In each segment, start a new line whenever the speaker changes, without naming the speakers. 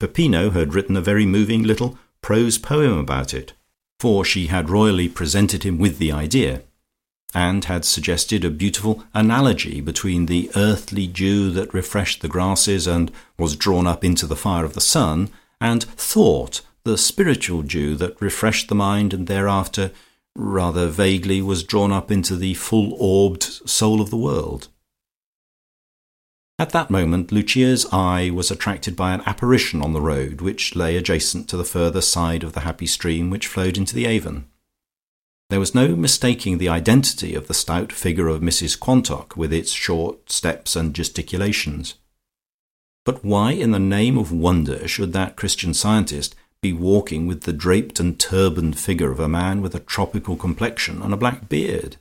Peppino had written a very moving little prose poem about it, for she had royally presented him with the idea, and had suggested a beautiful analogy between the earthly dew that refreshed the grasses and was drawn up into the fire of the sun, and thought, the spiritual dew that refreshed the mind and thereafter rather vaguely was drawn up into the full orbed soul of the world. At that moment Lucia's eye was attracted by an apparition on the road which lay adjacent to the further side of the happy stream which flowed into the Avon. There was no mistaking the identity of the stout figure of Mrs Quantock with its short steps and gesticulations. But why in the name of wonder should that Christian Scientist be walking with the draped and turbaned figure of a man with a tropical complexion and a black beard?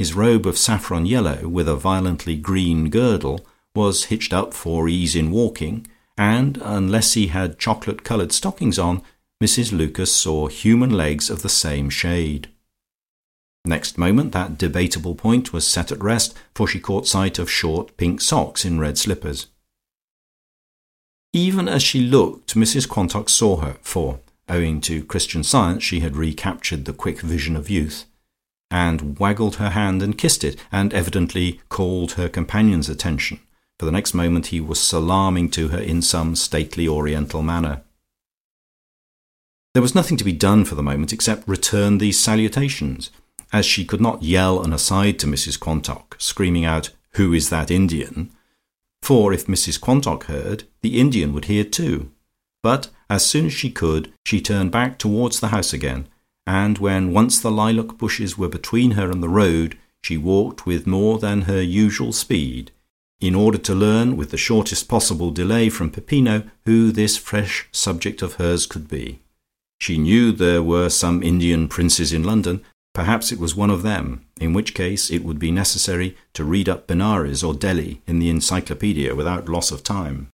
His robe of saffron yellow, with a violently green girdle, was hitched up for ease in walking, and unless he had chocolate coloured stockings on, Mrs Lucas saw human legs of the same shade. Next moment that debatable point was set at rest, for she caught sight of short pink socks in red slippers. Even as she looked, Mrs Quantock saw her, for, owing to Christian Science, she had recaptured the quick vision of youth, and waggled her hand and kissed it, and evidently called her companion's attention, for the next moment he was salaaming to her in some stately Oriental manner. There was nothing to be done for the moment except return these salutations, as she could not yell an aside to Mrs Quantock, screaming out "Who is that Indian?" for if Mrs Quantock heard, the Indian would hear too. But as soon as she could, she turned back towards the house again, and when once the lilac bushes were between her and the road, she walked with more than her usual speed, in order to learn with the shortest possible delay from Peppino who this fresh subject of hers could be. She knew there were some Indian princes in London, perhaps it was one of them, in which case it would be necessary to read up Benares or Delhi in the encyclopaedia without loss of time.